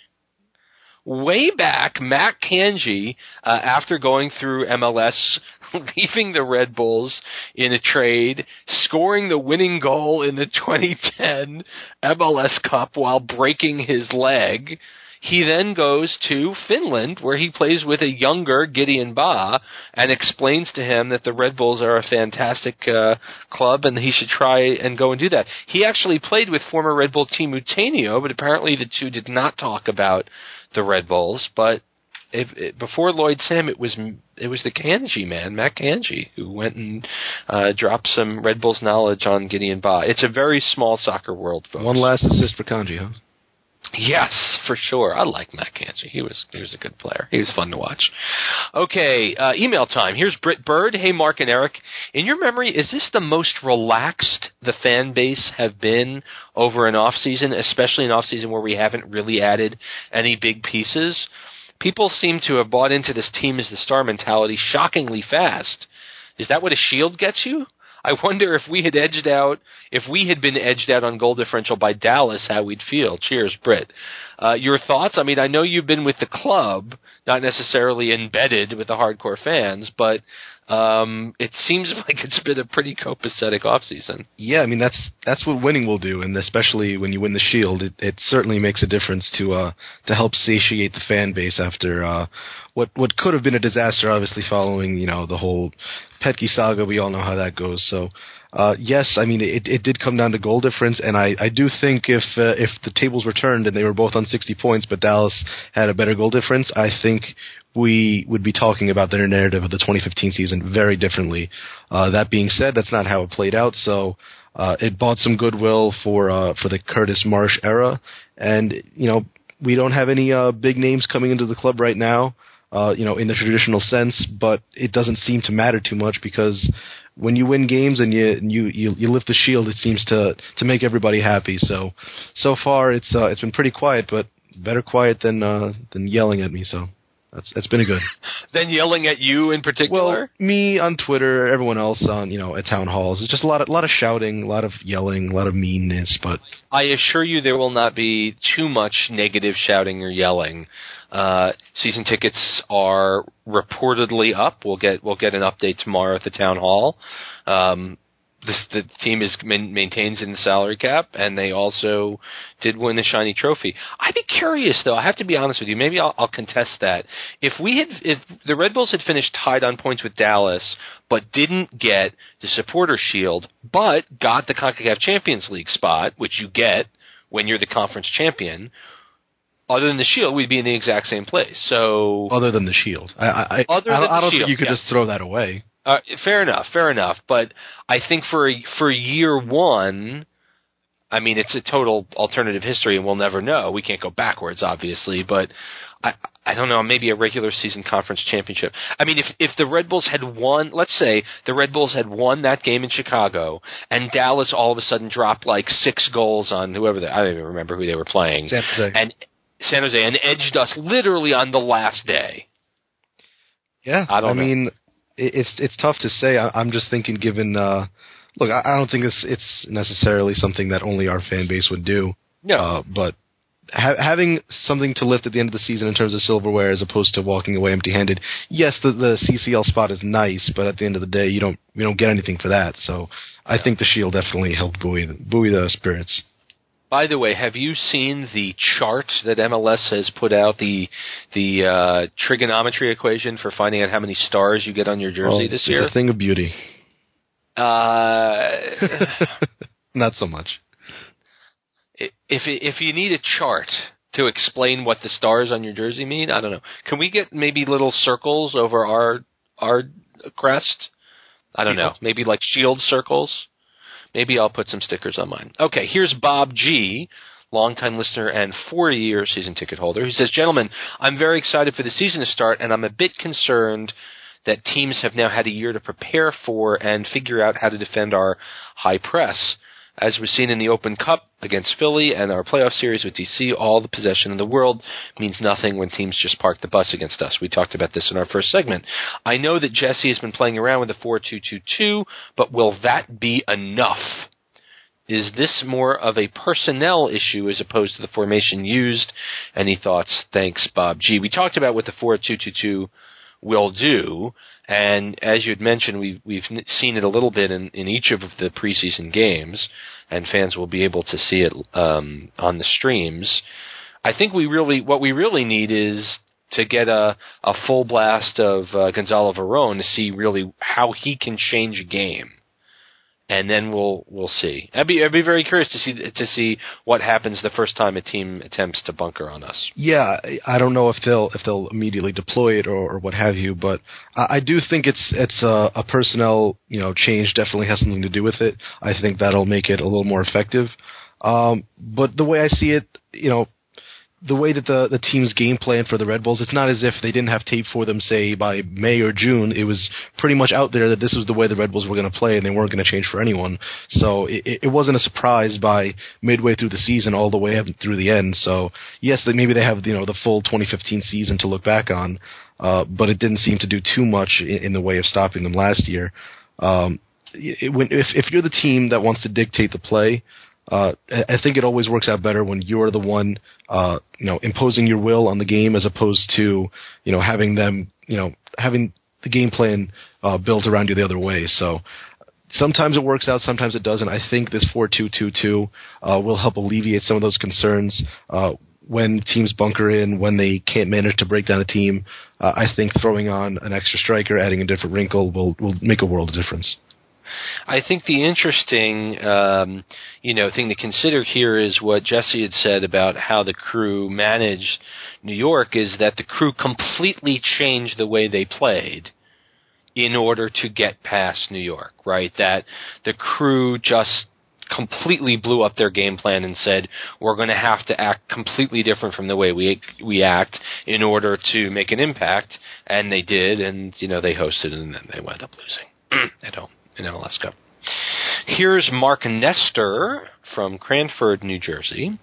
way back, Matt Kandji, uh, after going through MLS, leaving the Red Bulls in a trade, scoring the winning goal in the 2010 MLS Cup while breaking his leg. He then goes to Finland, where he plays with a younger Gideon Baah, and explains to him that the Red Bulls are a fantastic uh, club and he should try and go and do that. He actually played with former Red Bull Teemu Tainio, but apparently the two did not talk about the Red Bulls, but if, if, before Lloyd Sam, it was it was the Kandji man, Matt Kandji, who went and uh, dropped some Red Bulls knowledge on Gideon Baah. It's a very small soccer world, folks. One last assist for Kandji, huh? Yes, for sure. I like Matt Kandji. He was he was a good player. He was fun to watch. Okay, uh, email time. Here's Britt Bird. Hey, Mark and Eric. In your memory, is this the most relaxed the fan base have been over an off season, especially an off season where we haven't really added any big pieces? People seem to have bought into this team as the star mentality shockingly fast. Is that what a shield gets you? I wonder if we had edged out, if we had been edged out on goal differential by Dallas, how we'd feel. Cheers, Britt. Uh, your thoughts? I mean, I know you've been with the club, not necessarily embedded with the hardcore fans, but um, it seems like it's been a pretty copacetic offseason. Yeah, I mean that's that's what winning will do, and especially when you win the Shield, it, it certainly makes a difference to uh, to help satiate the fan base after uh, what what could have been a disaster, obviously following you know the whole Petke saga. We all know how that goes. So uh, yes, I mean it, it did come down to goal difference, and I, I do think if uh, if the tables were turned and they were both on 60 points, but Dallas had a better goal difference, I think we would be talking about their narrative of the 2015 season very differently. Uh, that being said, that's not how it played out. So uh, it bought some goodwill for uh, for the Curtis Marsch era, and you know we don't have any uh, big names coming into the club right now. Uh, you know, in the traditional sense, but it doesn't seem to matter too much because when you win games and you you you, you lift the shield, it seems to to make everybody happy. So so far it's uh, it's been pretty quiet, but better quiet than uh, than yelling at me. So That's that's been a good. Then yelling at you in particular. Well, me on Twitter, everyone else on you know at town halls. It's just a lot of a lot of shouting, a lot of yelling, a lot of meanness. But I assure you, there will not be too much negative shouting or yelling. Uh, season tickets are reportedly up. We'll get we'll get an update tomorrow at the town hall. Um, this, the team is maintains in the salary cap, and they also did win the shiny trophy. I'd be curious, though. I have to be honest with you. Maybe I'll, I'll contest that. If we had, if the Red Bulls had finished tied on points with Dallas, but didn't get the Supporter Shield, but got the Concacaf Champions League spot, which you get when you're the conference champion. Other than the Shield, we'd be in the exact same place. So, other than the Shield, I, I, other I, than I don't the think you could yeah. just throw that away. Uh, fair enough, fair enough. But I think for for year one, I mean, it's a total alternative history, and we'll never know. We can't go backwards, obviously, but I I don't know. Maybe a regular season conference championship. I mean, if if the Red Bulls had won, let's say the Red Bulls had won that game in Chicago, and Dallas all of a sudden dropped like six goals on whoever they, I don't even remember who they were playing, San Jose. and San Jose, and edged us literally on the last day. Yeah, I don't know. mean, it's it's tough to say. I, I'm just thinking, given uh, look, I, I don't think it's it's necessarily something that only our fan base would do. No, Uh, but ha- having something to lift at the end of the season in terms of silverware, as opposed to walking away empty-handed. Yes, the the CCL spot is nice, but at the end of the day, you don't you don't get anything for that. So I think the Shield definitely helped buoy buoy the spirits. By the way, have you seen the chart that MLS has put out the the uh, trigonometry equation for finding out how many stars you get on your jersey Oh, this year? it's a thing of beauty. Uh, Not so much. if if you need a chart to explain what the stars on your jersey mean, I don't know. Can we get maybe little circles over our our crest? I don't know. Maybe like shield circles. Maybe I'll put some stickers on mine. Okay, here's Bob G, longtime listener and four-year season ticket holder. He says, "Gentlemen, I'm very excited for the season to start, and I'm a bit concerned." That teams have now had a year to prepare for and figure out how to defend our high press. As was seen in the Open Cup against Philly and our playoff series with DC, all the possession in the world means nothing when teams just park the bus against us. We talked about this in our first segment. I know that Jesse has been playing around with the 4-2-2-2, but will that be enough? Is this more of a personnel issue as opposed to the formation used? Any thoughts? Thanks, Bob G. We talked about what the 4-2-2-2 will do. And as you had mentioned, we've we've seen it a little bit in, in each of the preseason games, and fans will be able to see it um, on the streams. I think we really what we really need is to get a a full blast of uh, Gonzalo Verón to see really how he can change a game, and then we'll we'll see. I'd be I'd be very curious to see to see what happens the first time a team attempts to bunker on us. Yeah, I- don't know if they'll if they'll immediately deploy it or, or what have you, but I, I do think it's it's a, a personnel you know change definitely has something to do with it. I think that'll make it a little more effective. Um, but the way I see it, you know, the way that the the team's game plan for the Red Bulls, it's not as if they didn't have tape for them, say by May or June. It was pretty much out there that this was the way the Red Bulls were going to play, and they weren't going to change for anyone. So it, it wasn't a surprise by midway through the season, all the way up through the end. So yes, that maybe they have you know the full 2015 season to look back on, uh, but it didn't seem to do too much in, in the way of stopping them last year. Um, it, when, if if you're the team that wants to dictate the play, uh, I think it always works out better when you're the one, uh, you know, imposing your will on the game as opposed to, you know, having them, you know, having the game plan uh, built around you the other way. So sometimes it works out, sometimes it doesn't. I think this four-two-two-two uh, will help alleviate some of those concerns. Uh, when teams bunker in, when they can't manage to break down a team, uh, I think throwing on an extra striker, adding a different wrinkle, will will make a world of difference. I think the interesting, um, you know, thing to consider here is what Jesse had said about how the crew managed New York is that the crew completely changed the way they played in order to get past New York, right? That the crew just completely blew up their game plan and said we're going to have to act completely different from the way we we act in order to make an impact and they did and you know they hosted and then they wound up losing at home in MLS Cup. Here's Mark Nestor from Cranford, New Jersey,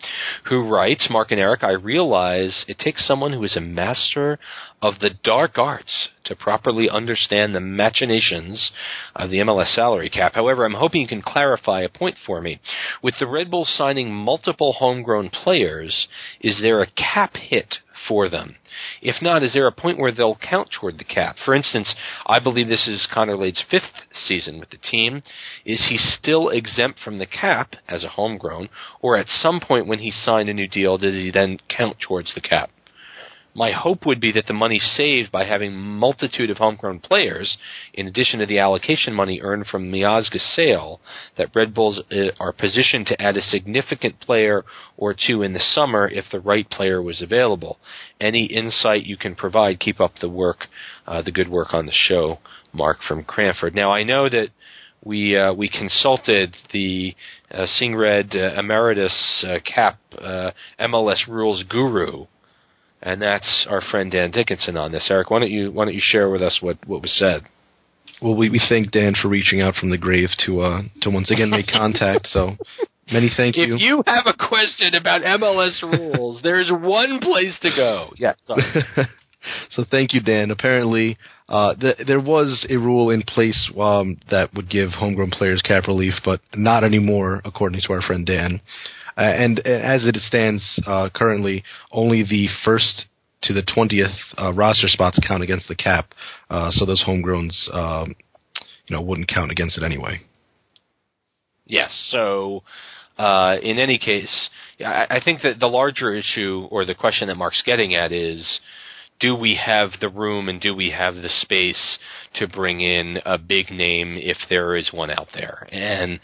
who writes, Mark and Eric, I realize it takes someone who is a master of the dark arts to properly understand the machinations of the MLS salary cap. However, I'm hoping you can clarify a point for me. With the Red Bulls signing multiple homegrown players, is there a cap hit for them? If not, is there a point where they'll count toward the cap? For instance, I believe this is Connor Lade's fifth season with the team. Is he still exempt from the cap as a homegrown, or at some point when he signed a new deal, did he then count towards the cap? my hope would be that the money saved by having multitude of homegrown players, in addition to the allocation money earned from Miazga's sale, that Red Bulls uh, are positioned to add a significant player or two in the summer if the right player was available. Any insight you can provide, keep up the work, uh, the good work on the show, Mark from Cranford. Now I know that we uh, we consulted the uh, Seeing Red uh, Emeritus uh, Cap uh, MLS rules guru and that's our friend Dan Dickinson on this. Eric, why don't you why don't you share with us what, what was said? Well, we, we thank Dan for reaching out from the grave to uh, to once again make contact. So many thank you. If you have a question about MLS rules, there's one place to go. Yes. so thank you, Dan. Apparently, uh, th- there was a rule in place um, that would give homegrown players cap relief, but not anymore, according to our friend Dan. Uh, and uh, as it stands uh, currently, only the first to the 20th uh, roster spots count against the cap, uh, so those homegrowns, um, you know, wouldn't count against it anyway. Yes. So, in any case, I, I think that the larger issue or the question that Mark's getting at is, do we have the room and do we have the space to bring in a big name if there is one out there? And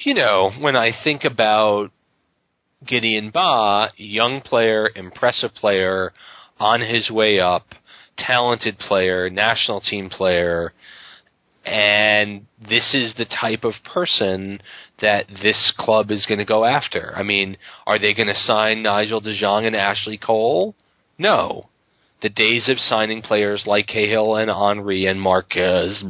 you know, when I think about Gideon Baah, young player, impressive player, on his way up, talented player, national team player, and this is the type of person that this club is going to go after. I mean, are they going to sign Nigel De Jong and Ashley Cole? No. The days of signing players like Cahill and Henry and Marquez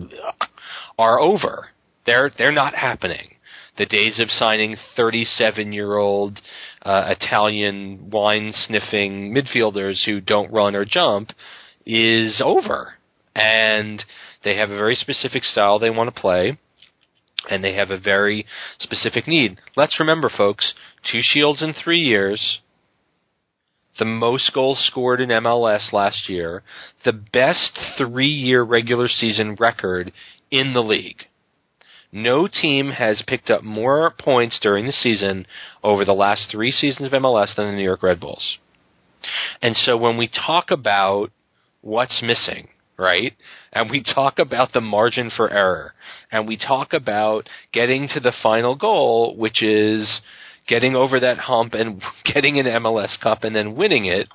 are over. They're they're not happening. The days of signing 37 year old uh, Italian wine sniffing midfielders who don't run or jump is over. And they have a very specific style they want to play, and they have a very specific need. Let's remember, folks, two shields in three years, the most goals scored in MLS last year, the best three year regular season record in the league. No team has picked up more points during the season over the last three seasons of MLS than the New York Red Bulls. And so when we talk about what's missing, right? And we talk about the margin for error, and we talk about getting to the final goal, which is getting over that hump and getting an MLS Cup and then winning it.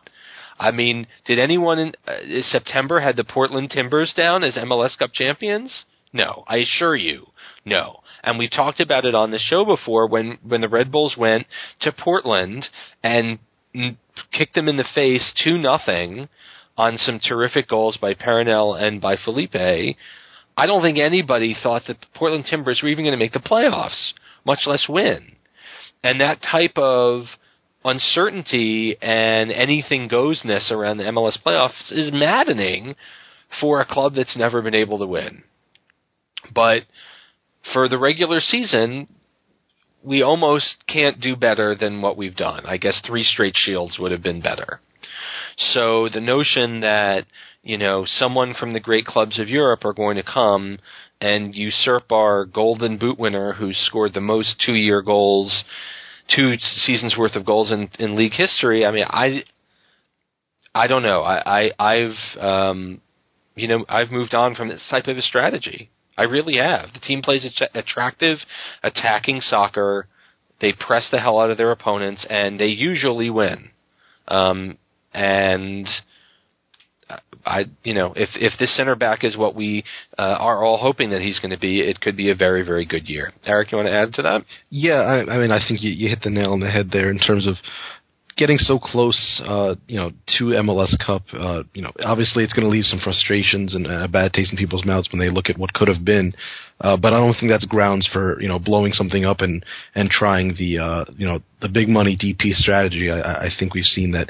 I mean, did anyone in uh, September had the Portland Timbers down as MLS Cup champions? No, I assure you, no. And we talked about it on the show before when when the Red Bulls went to Portland and kicked them in the face two nothing on some terrific goals by Perrinelle and by Felipe. I don't think anybody thought that the Portland Timbers were even going to make the playoffs, much less win. And that type of uncertainty and anything goesness around the MLS playoffs is maddening for a club that's never been able to win. But for the regular season, we almost can't do better than what we've done. I guess three straight shields would have been better. So the notion that, you know, someone from the great clubs of Europe are going to come and usurp our golden boot winner who scored the most two year goals, two seasons worth of goals in, in league history, I mean, I, I don't know. I, I I've um, you know I've moved on from this type of a strategy. I really have. The team plays attractive, attacking soccer. They press the hell out of their opponents, and they usually win. Um, and I, you know, if if this center back is what we uh, are all hoping that he's going to be, it could be a very very good year. Eric, you want to add to that? Yeah, I, I mean, I think you, you hit the nail on the head there in terms of getting so close, uh, you know, to MLS Cup, uh, you know, obviously it's going to leave some frustrations and a bad taste in people's mouths when they look at what could have been. Uh, but I don't think that's grounds for you know blowing something up and and trying the uh, you know the big money DP strategy. I, I think we've seen that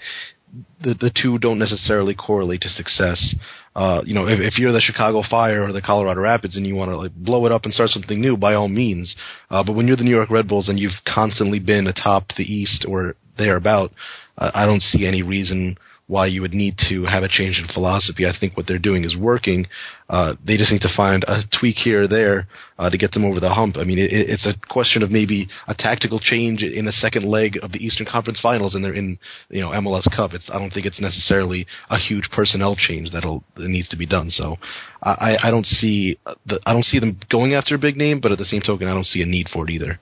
the the two don't necessarily correlate to success. Uh, you know, if, if you're the Chicago Fire or the Colorado Rapids and you want to like blow it up and start something new, by all means. Uh, but when you're the New York Red Bulls and you've constantly been atop the East or thereabout, uh, I don't see any reason why you would need to have a change in philosophy. I think what they're doing is working. Uh, they just need to find a tweak here or there uh, to get them over the hump. I mean, it, it's a question of maybe a tactical change in the second leg of the Eastern Conference Finals, and they're in you know MLS Cup. It's I don't think it's necessarily a huge personnel change that'll that needs to be done. So I, I don't see the, I don't see them going after a big name, but at the same token, I don't see a need for it either.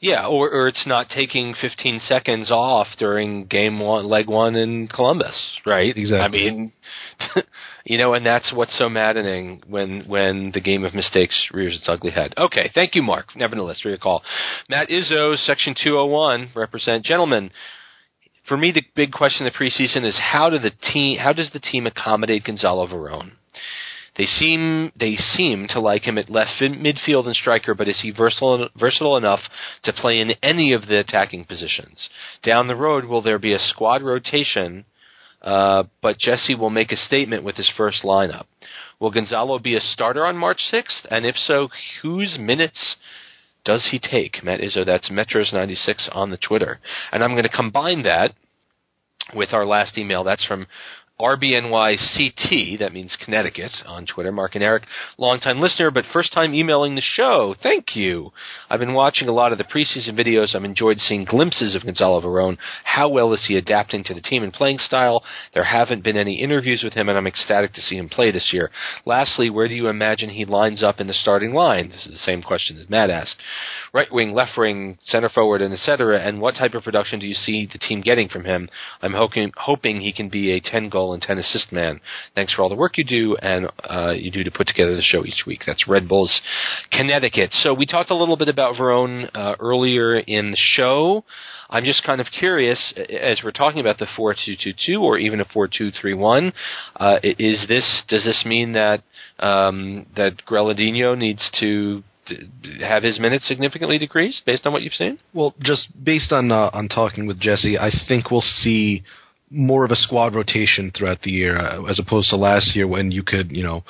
Yeah, or, or it's not taking 15 seconds off during game one, leg one in Columbus, right? Exactly. I mean, you know, and that's what's so maddening when when the game of mistakes rears its ugly head. Okay, thank you, Mark. Nevertheless, for your call, Matt Izzo, Section 201, represent gentlemen. For me, the big question in the preseason is how do the team how does the team accommodate Gonzalo Veron? They seem they seem to like him at left midfield and striker, but is he versatile versatile enough to play in any of the attacking positions? Down the road, will there be a squad rotation? Uh, but Jesse will make a statement with his first lineup. Will Gonzalo be a starter on March 6th? And if so, whose minutes does he take? Matt Izzo, that's Metros96 on the Twitter. And I'm going to combine that with our last email. That's from RBNYCT, that means Connecticut, on Twitter. Mark and Eric, longtime listener, but first time emailing the show. Thank you. I've been watching a lot of the preseason videos. I've enjoyed seeing glimpses of Gonzalo Veron. How well is he adapting to the team and playing style? There haven't been any interviews with him, and I'm ecstatic to see him play this year. Lastly, where do you imagine he lines up in the starting line? This is the same question as Matt asked. Right wing, left wing, center forward, and etc. And what type of production do you see the team getting from him? I'm hoping, hoping he can be a 10 goal and 10 assist man. Thanks for all the work you do and uh, you do to put together the show each week. That's Red Bulls, Connecticut. So we talked a little bit about Veron uh, earlier in the show. I'm just kind of curious, as we're talking about the 4222 or even a 4231, uh, is this does this mean that um, that Greladino needs to have his minutes significantly decreased based on what you've seen? Well, just based on uh, on talking with Jesse, I think we'll see more of a squad rotation throughout the year uh, as opposed to last year when you could, you know,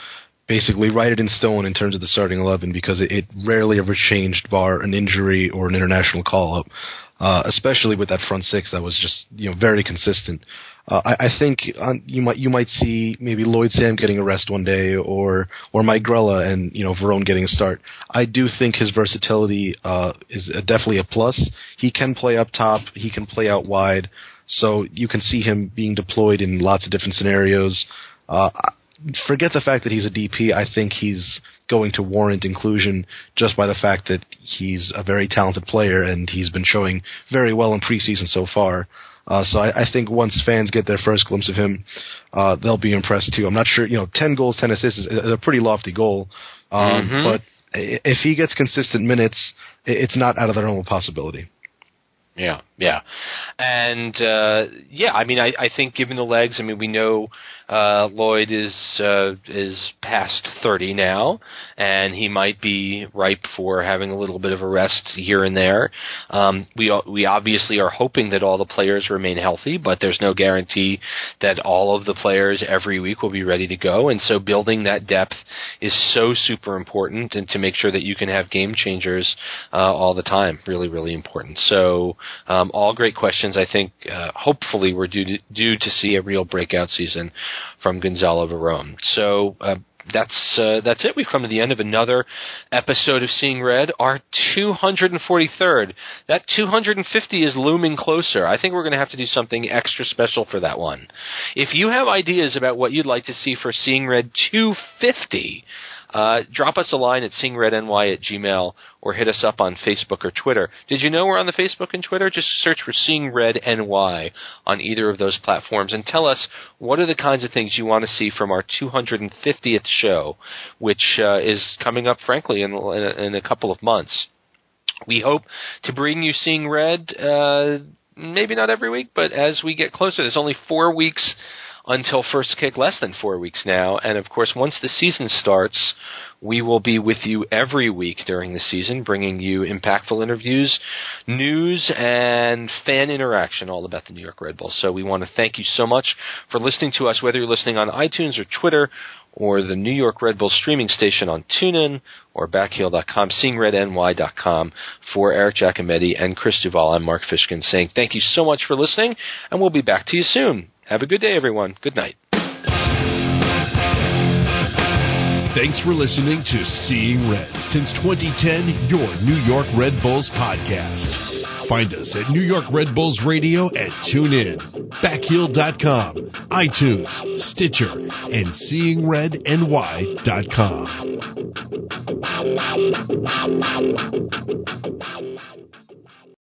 basically write it in stone in terms of the starting 11 because it, it rarely ever changed bar an injury or an international call up, uh, especially with that front six that was just, you know, very consistent. Uh, I, I think on, you might you might see maybe Lloyd Sam getting a rest one day, or or Mike Grella and you know Veron getting a start. I do think his versatility uh, is definitely a plus. He can play up top, he can play out wide. So you can see him being deployed in lots of different scenarios. Uh, forget the fact that he's a DP. I think he's going to warrant inclusion just by the fact that he's a very talented player and he's been showing very well in preseason so far. Uh, so I, I, think once fans get their first glimpse of him, uh, they'll be impressed too. I'm not sure, you know, 10 goals, 10 assists is, is a pretty lofty goal. Um, mm-hmm. But if he gets consistent minutes, it's not out of the realm of possibility. Yeah, yeah, and uh, yeah, I mean, I, I think given the legs, I mean, we know uh, Lloyd is uh, is past thirty now, and he might be ripe for having a little bit of a rest here and there. Um, we we obviously are hoping that all the players remain healthy, but there's no guarantee that all of the players every week will be ready to go. And so, building that depth is so super important, and to make sure that you can have game changers uh, all the time, really, really important. So, um, all great questions. I think uh, hopefully we're due to, due to see a real breakout season from Gonzalo Veron. So uh, that's uh, that's it. We've come to the end of another episode of Seeing Red, our 243rd. That 250 is looming closer. I think we're going to have to do something extra special for that one. If you have ideas about what you'd like to see for Seeing Red 250, uh, drop us a line at seeingredny at gmail or hit us up on Facebook or Twitter. Did you know we're on the Facebook and Twitter? Just search for Seeing Red NY on either of those platforms and tell us what are the kinds of things you want to see from our 250th show, which uh, is coming up, frankly, in, in, a, in, a, couple of months. We hope to bring you Seeing Red. Uh, maybe not every week, but as we get closer, there's only four weeks until first kick, less than four weeks now. And of course, once the season starts, we will be with you every week during the season, bringing you impactful interviews, news, and fan interaction all about the New York Red Bulls. So we want to thank you so much for listening to us, whether you're listening on iTunes or Twitter or the New York Red Bull streaming station on TuneIn or backheel.com, seeingredny.com. For Eric Giacometti and Chris Duvall, I'm Mark Fishkin saying thank you so much for listening, and we'll be back to you soon. Have a good day, everyone. Good night. Thanks for listening to Seeing Red. Since 2010, your New York Red Bulls podcast. Find us at New York Red Bulls Radio at TuneIn, Backheel.com, iTunes, Stitcher, and SeeingRedNY.com.